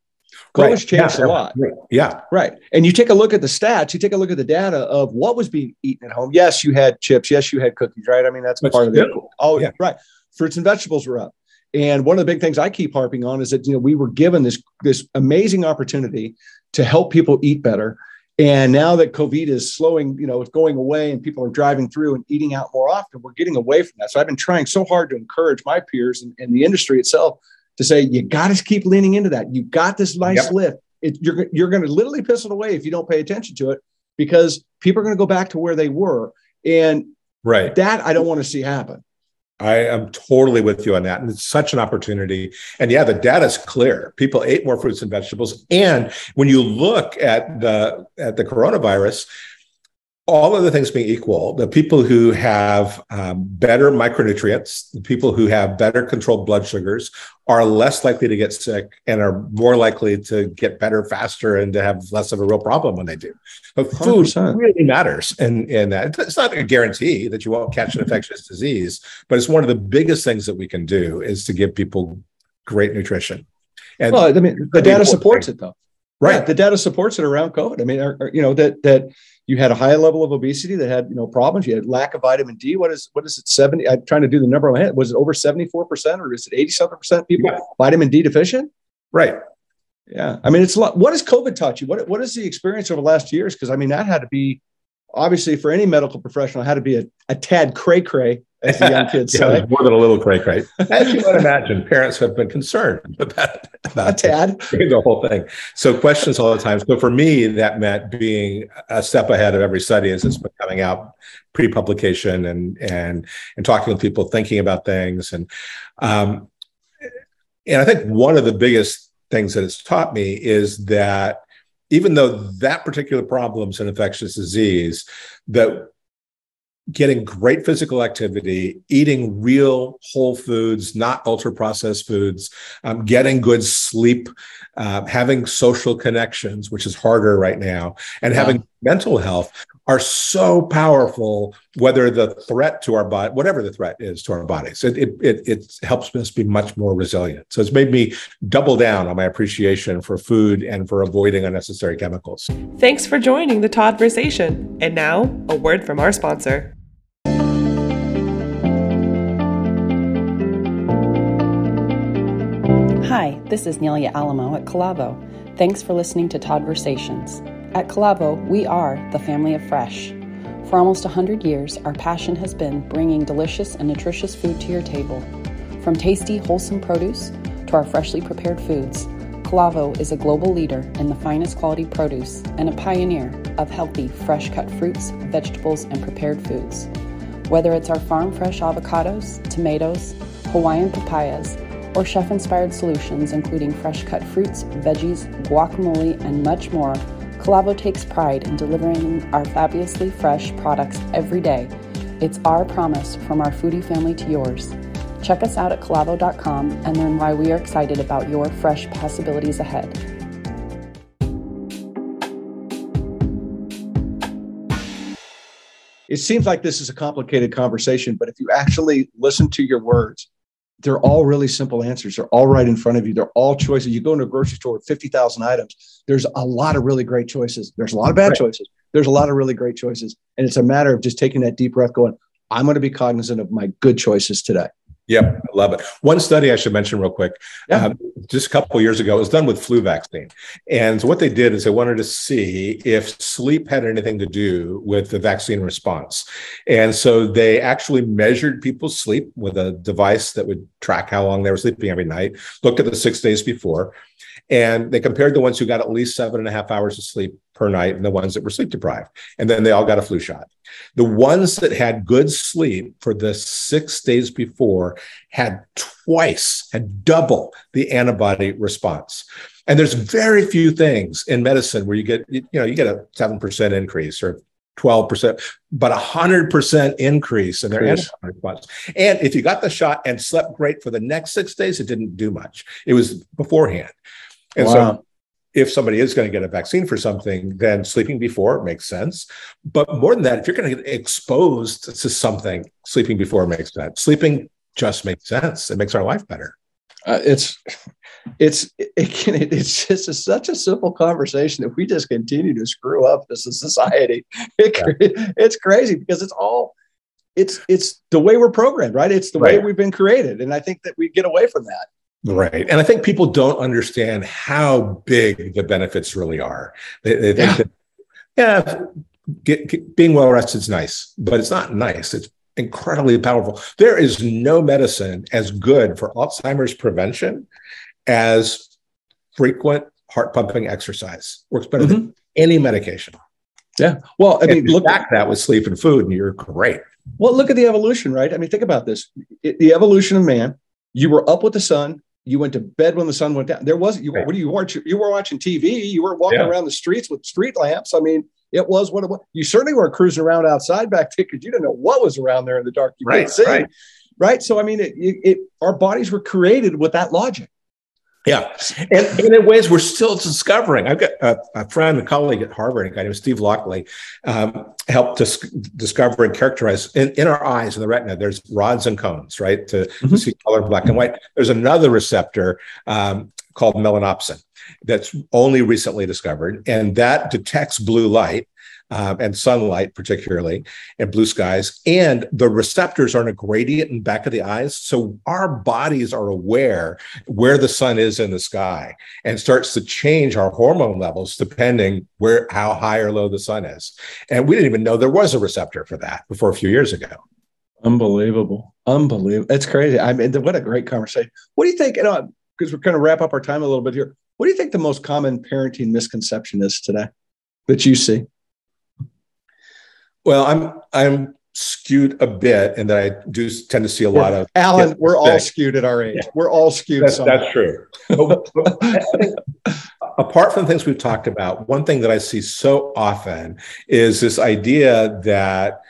COVID's right. changed yeah, a lot. Yeah. Right. And you take a look at the stats, you take a look at the data of what was being eaten at home. Yes, you had chips. Yes, you had cookies, right? I mean, that's part of it. Oh, yeah. Right. Fruits and vegetables were up. And one of the big things I keep harping on is that you know we were given this this amazing opportunity to help people eat better. And now that COVID is slowing, you know, it's going away and people are driving through and eating out more often, we're getting away from that. So I've been trying so hard to encourage my peers and, and the industry itself to say, you got to keep leaning into that. You got this nice yep. lift. It, you're, you're going to literally piss it away if you don't pay attention to it because people are going to go back to where they were. And right that I don't want to see happen. I am totally with you on that. And it's such an opportunity. And yeah, the data is clear. People ate more fruits and vegetables. And when you look at the at the coronavirus, all other things being equal, the people who have um, better micronutrients, the people who have better controlled blood sugars, are less likely to get sick and are more likely to get better faster and to have less of a real problem when they do. But food 100%. really matters, and and that it's not a guarantee that you won't catch an infectious disease, but it's one of the biggest things that we can do is to give people great nutrition. And well, I mean, the data supports thing. it though. Right, yeah, the data supports it around COVID. I mean, you know that that you had a high level of obesity that had you know problems. You had lack of vitamin D. What is what is it? Seventy. I'm trying to do the number on my head. Was it over seventy four percent or is it eighty something percent people yeah. vitamin D deficient? Right. Yeah. I mean, it's a lot. What has COVID taught you? What what is the experience over the last years? Because I mean, that had to be obviously for any medical professional had to be a, a tad cray cray as the young [LAUGHS] kids yeah, say. More than a little cray cray. As you might imagine, parents have been concerned about, about a tad [LAUGHS] the whole thing. So questions all the time. So for me, that meant being a step ahead of every study as it's been coming out pre-publication and and and talking with people, thinking about things, and um, and I think one of the biggest things that it's taught me is that even though that particular problem is an infectious disease, that getting great physical activity, eating real whole foods, not ultra processed foods, um, getting good sleep, uh, having social connections, which is harder right now, and yeah. having mental health are so powerful, whether the threat to our body, whatever the threat is to our bodies, it, it, it, it helps us be much more resilient. So it's made me double down on my appreciation for food and for avoiding unnecessary chemicals. Thanks for joining the Todd Toddversation. And now, a word from our sponsor. Hi, this is Nelia Alamo at Calavo. Thanks for listening to Toddversations. At Calavo, we are the family of fresh. For almost 100 years, our passion has been bringing delicious and nutritious food to your table. From tasty, wholesome produce to our freshly prepared foods, Calavo is a global leader in the finest quality produce and a pioneer of healthy, fresh cut fruits, vegetables, and prepared foods. Whether it's our farm fresh avocados, tomatoes, Hawaiian papayas, or chef inspired solutions including fresh cut fruits, veggies, guacamole, and much more, Calavo takes pride in delivering our fabulously fresh products every day. It's our promise from our foodie family to yours. Check us out at calavo.com and learn why we are excited about your fresh possibilities ahead. It seems like this is a complicated conversation, but if you actually listen to your words, they're all really simple answers. They're all right in front of you. They're all choices. You go into a grocery store with 50,000 items. There's a lot of really great choices. There's a lot of bad right. choices. There's a lot of really great choices. And it's a matter of just taking that deep breath, going, I'm going to be cognizant of my good choices today. Yep, I love it. One study I should mention real quick, yeah. um, just a couple years ago, it was done with flu vaccine. And so what they did is they wanted to see if sleep had anything to do with the vaccine response. And so they actually measured people's sleep with a device that would track how long they were sleeping every night, looked at the six days before, and they compared the ones who got at least seven and a half hours of sleep per night and the ones that were sleep deprived. And then they all got a flu shot. The ones that had good sleep for the six days before had twice, had double the antibody response. And there's very few things in medicine where you get, you know, you get a 7% increase or 12%, but a 100% increase in their antibody response. And if you got the shot and slept great for the next six days, it didn't do much. It was beforehand. And wow. so if somebody is going to get a vaccine for something, then sleeping before makes sense. But more than that, if you're going to get exposed to something, sleeping before makes sense. Sleeping just makes sense. It makes our life better. Uh, it's it's it, it's just a, such a simple conversation that we just continue to screw up as a society. [LAUGHS] It, yeah. It's crazy because it's all it's it's the way we're programmed, right? It's the right. way we've been created, and I think that we get away from that. Right. And I think people don't understand how big the benefits really are. They, they think yeah. that, yeah, get, get, being well rested is nice, but it's not nice. It's incredibly powerful. There is no medicine as good for Alzheimer's prevention as frequent heart pumping exercise. Works better mm-hmm. than any medication. Yeah. Well, I mean, look back that with sleep and food, and you're great. Well, look at the evolution, right? I mean, think about this: it, the evolution of man. You were up with the sun. You went to bed when the sun went down. There wasn't you. Right. What do you watch? You were watching TV. You were walking yeah. around the streets with street lamps. I mean, it was what it was. You certainly weren't cruising around outside back then because you didn't know what was around there in the dark. You right, couldn't see. Right. right. So I mean, it, it, our bodies were created with that logic. Yeah. And, and, in ways we're still discovering. I've got a, a, friend, a colleague at Harvard, a guy named Steve Lockley, um, helped us discover and characterize in, in, our eyes, in the retina, there's rods and cones, right? To, mm-hmm. to see color black and white. There's another receptor um, called melanopsin that's only recently discovered, and that detects blue light um, and sunlight, particularly, and blue skies. And the receptors are in a gradient in back of the eyes. So our bodies are aware where the sun is in the sky and starts to change our hormone levels depending where how high or low the sun is. And we didn't even know there was a receptor for that before a few years ago. Unbelievable. Unbelievable. It's crazy. I mean, what a great conversation. What do you think? You know, because we're going to wrap up our time a little bit here. What do you think the most common parenting misconception is today that you see? Well, I'm I'm skewed a bit, and that I do tend to see a lot of Alan. We're all skewed at our age. Yeah. We're all skewed. That's, that's true. but, but [LAUGHS] apart from things we've talked about, one thing that I see so often is this idea that,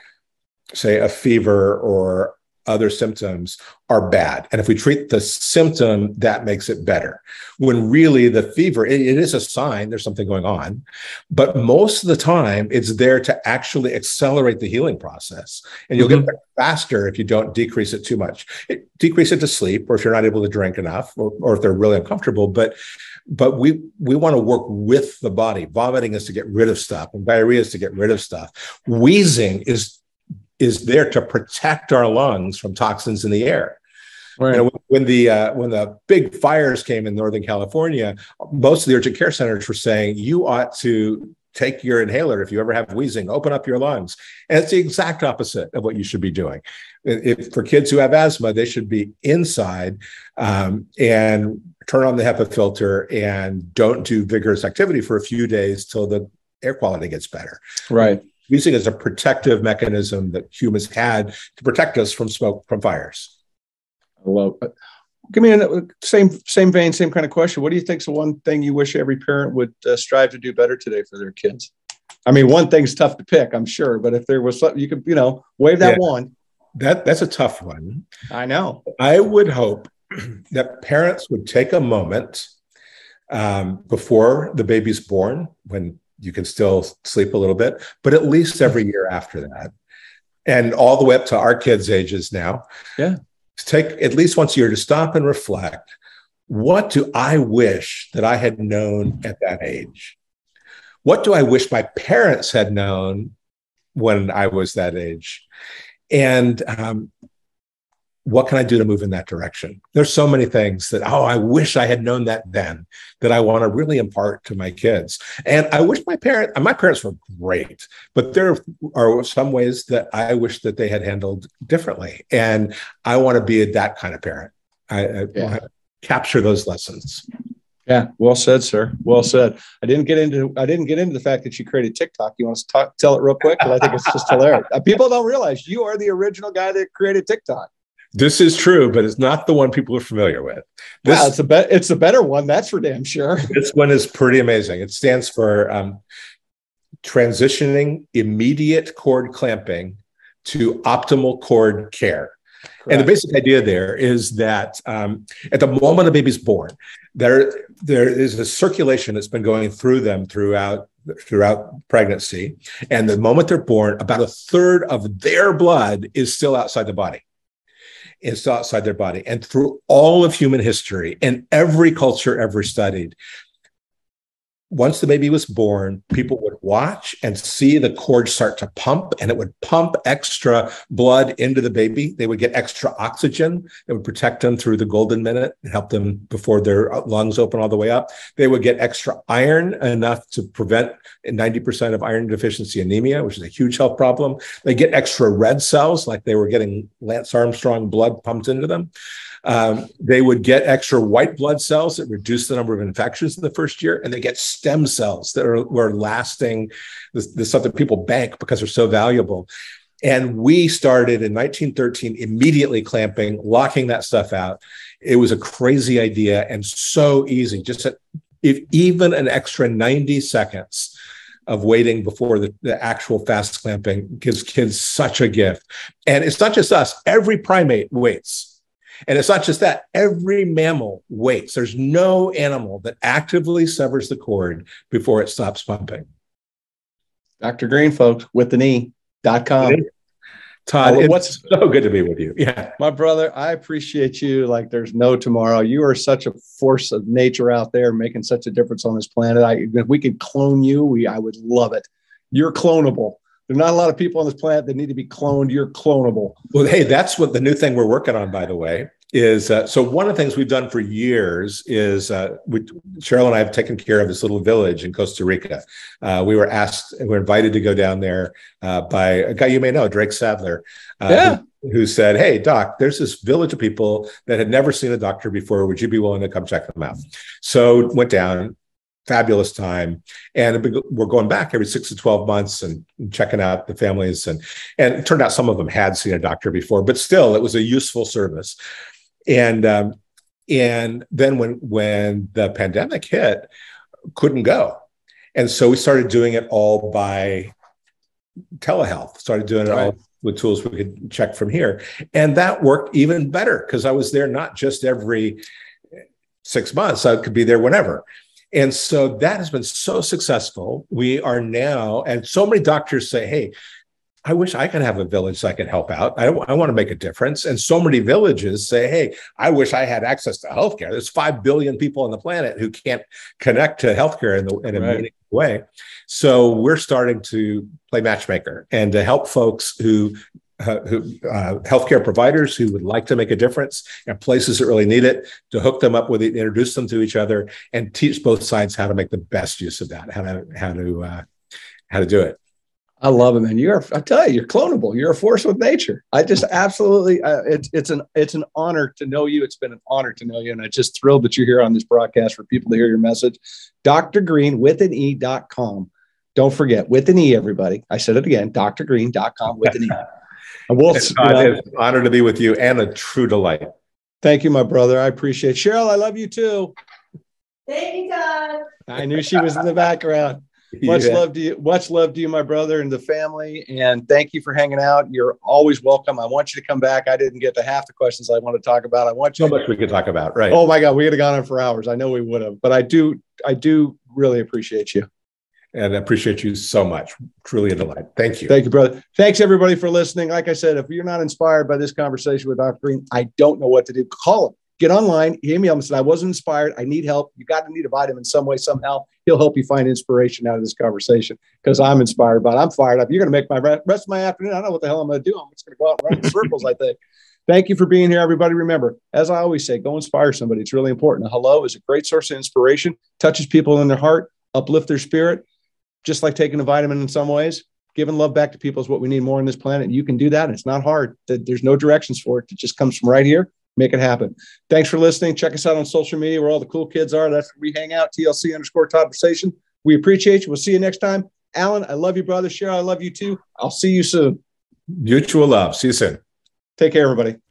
say, a fever or other symptoms are bad. And if we treat the symptom, that makes it better. When really the fever, it, it is a sign there's something going on. But most of the time, it's there to actually accelerate the healing process. And you'll mm-hmm. get faster if you don't decrease it too much. It, decrease it to sleep, or if you're not able to drink enough, or, or if they're really uncomfortable. But but we we want to work with the body. Vomiting is to get rid of stuff, and diarrhea is to get rid of stuff. Wheezing is is there to protect our lungs from toxins in the air. Right. You know, when the uh, when the big fires came in Northern California, most of the urgent care centers were saying you ought to take your inhaler if you ever have wheezing, open up your lungs, and it's the exact opposite of what you should be doing. If for kids who have asthma, they should be inside um, and turn on the HEPA filter and don't do vigorous activity for a few days till the air quality gets better. Right using as a protective mechanism that humans had to protect us from smoke from fires. I love it. Give me a same same vein, same kind of question. What do you think is the one thing you wish every parent would uh, strive to do better today for their kids? I mean, one thing's tough to pick, I'm sure, but if there was something you could, you know, wave that yeah, wand. That that's a tough one. I know. I would hope [CLEARS THROAT] that parents would take a moment um, before the baby's born, when you can still sleep a little bit, but at least every year after that. And all the way up to our kids' ages now. Yeah. Take at least once a year to stop and reflect. What do I wish that I had known at that age? What do I wish my parents had known when I was that age? And um, what can I do to move in that direction? There's so many things that, oh, I wish I had known that then that I want to really impart to my kids. And I wish my parents, my parents were great, but there are some ways that I wish that they had handled differently. And I want to be that kind of parent. I, I yeah. capture those lessons. Yeah, well said, sir. Well said. I didn't get into I didn't get into the fact that you created TICC TOCC. You want to talk, tell it real quick? Because I think it's just hilarious. Uh, people don't realize you are the original guy that created TICC TOCC. This is true, but it's not the one people are familiar with. This, wow, it's a be- it's a better one, that's for damn sure. [LAUGHS] This one is pretty amazing. It stands for um, transitioning immediate cord clamping to optimal cord care. Correct. And the basic idea there is that um, at the moment a baby's born, there there is a circulation that's been going through them throughout throughout pregnancy, and the moment they're born, about a third of their blood is still outside the body is outside their body. And through all of human history and every culture ever studied, once the baby was born, people would watch and see the cord start to pump, and it would pump extra blood into the baby. They would get extra oxygen. It would protect them through the golden minute and help them before their uh, lungs open all the way up. They would get extra iron enough to prevent 90% of iron deficiency anemia, which is a huge health problem. They get extra red cells, like they were getting Lance Armstrong blood pumped into them. Um, they would get extra white blood cells that reduce the number of infections in the first year, and they get stem cells that are were lasting. This, this stuff that people bank because they're so valuable. And we started in 1913 immediately clamping, locking that stuff out. It was a crazy idea and so easy. Just a, if even an extra 90 seconds of waiting before the, the actual fast clamping gives kids such a gift. And it's not just us, every primate waits. And it's not just that, every mammal waits. There's no animal that actively severs the cord before it stops pumping. Dr. Greene, folks, with the knee.com. Todd, oh, what's so good to be with you. Yeah. My brother, I appreciate you like there's no tomorrow. You are such a force of nature out there making such a difference on this planet. I, if we could clone you, we I would love it. You're clonable. There's not a lot of people on this planet that need to be cloned. You're clonable. Well, hey, that's what the new thing we're working on, by the way is uh, so one of the things we've done for years is uh, we, Cheryl and I have taken care of this little village in Costa Rica. Uh, we were asked, we were invited to go down there uh, by a guy you may know, Drake Sadler, uh, yeah. who, who, said, "Hey, doc, there's this village of people that had never seen a doctor before. Would you be willing to come check them out?" So went down. Fabulous time, and we're going back every six to twelve months and checking out the families. and And it turned out some of them had seen a doctor before, but still, it was a useful service and um, and then when when the pandemic hit, couldn't go, and so we started doing it all by telehealth. Started doing it right. all with tools we could check from here, and that worked even better because I was there not just every six months; I could be there whenever. And so that has been so successful. We are now, and so many doctors say, hey, I wish I could have a village so I could help out. I, I want to make a difference. And so many villages say, hey, I wish I had access to healthcare. There's 5 billion people on the planet who can't connect to healthcare in, the, in a right. meaningful way. So we're starting to play matchmaker and to help folks who uh, who, uh, healthcare providers who would like to make a difference and places that really need it to hook them up with it, introduce them to each other, and teach both sides how to make the best use of that, how to how to uh, how to do it. I love it, man. You're, I tell you, you're clonable. You're a force with nature. I just absolutely, uh, it's it's an it's an honor to know you. It's been an honor to know you, and I'm just thrilled that you're here on this broadcast for people to hear your message. Dr. Greene with an e.com. Don't forget with an e, everybody. I said it again. Doctor drgreene.com with an e. [LAUGHS] And we'll, it's, uh, it's an honor to be with you and a true delight. Thank you, my brother. I appreciate it. Cheryl. I love you too. Thank you, Todd. I knew she was in the background. [LAUGHS] Much yeah. love to you. Much love to you, my brother, and the family. And thank you for hanging out. You're always welcome. I want you to come back. I didn't get to half the questions I want to talk about. I want you. So much we could talk about. Right. Oh my God, we could have gone on for hours. I know we would have, but I do. I do really appreciate you. And I appreciate you so much. Truly a delight. Thank you. Thank you, brother. Thanks everybody for listening. Like I said, if you're not inspired by this conversation with Dr. Greene, I don't know what to do. Call him get online, email him say, I wasn't inspired. I need help. You got to need a vitamin some way, somehow. He'll help you find inspiration out of this conversation because I'm inspired by it. I'm fired up. You're going to make my rest of my afternoon. I don't know what the hell I'm going to do. I'm just going to go out and run in circles, I think. Thank you for being here, everybody. Remember, as I always say, go inspire somebody. It's really important. A hello is a great source of inspiration, touches people in their heart, uplift their spirit, just like taking a vitamin in some ways. Giving love back to people is what we need more on this planet. You can do that. It's not hard. There's no directions for it. It just comes from right here make it happen. Thanks for listening. Check us out on social media where all the cool kids are. That's where we hang out, TLC underscore conversation. We appreciate you. We'll see you next time. Alan, I love you, brother. Cheryl, I love you too. I'll see you soon. Mutual love. See you soon. Take care, everybody.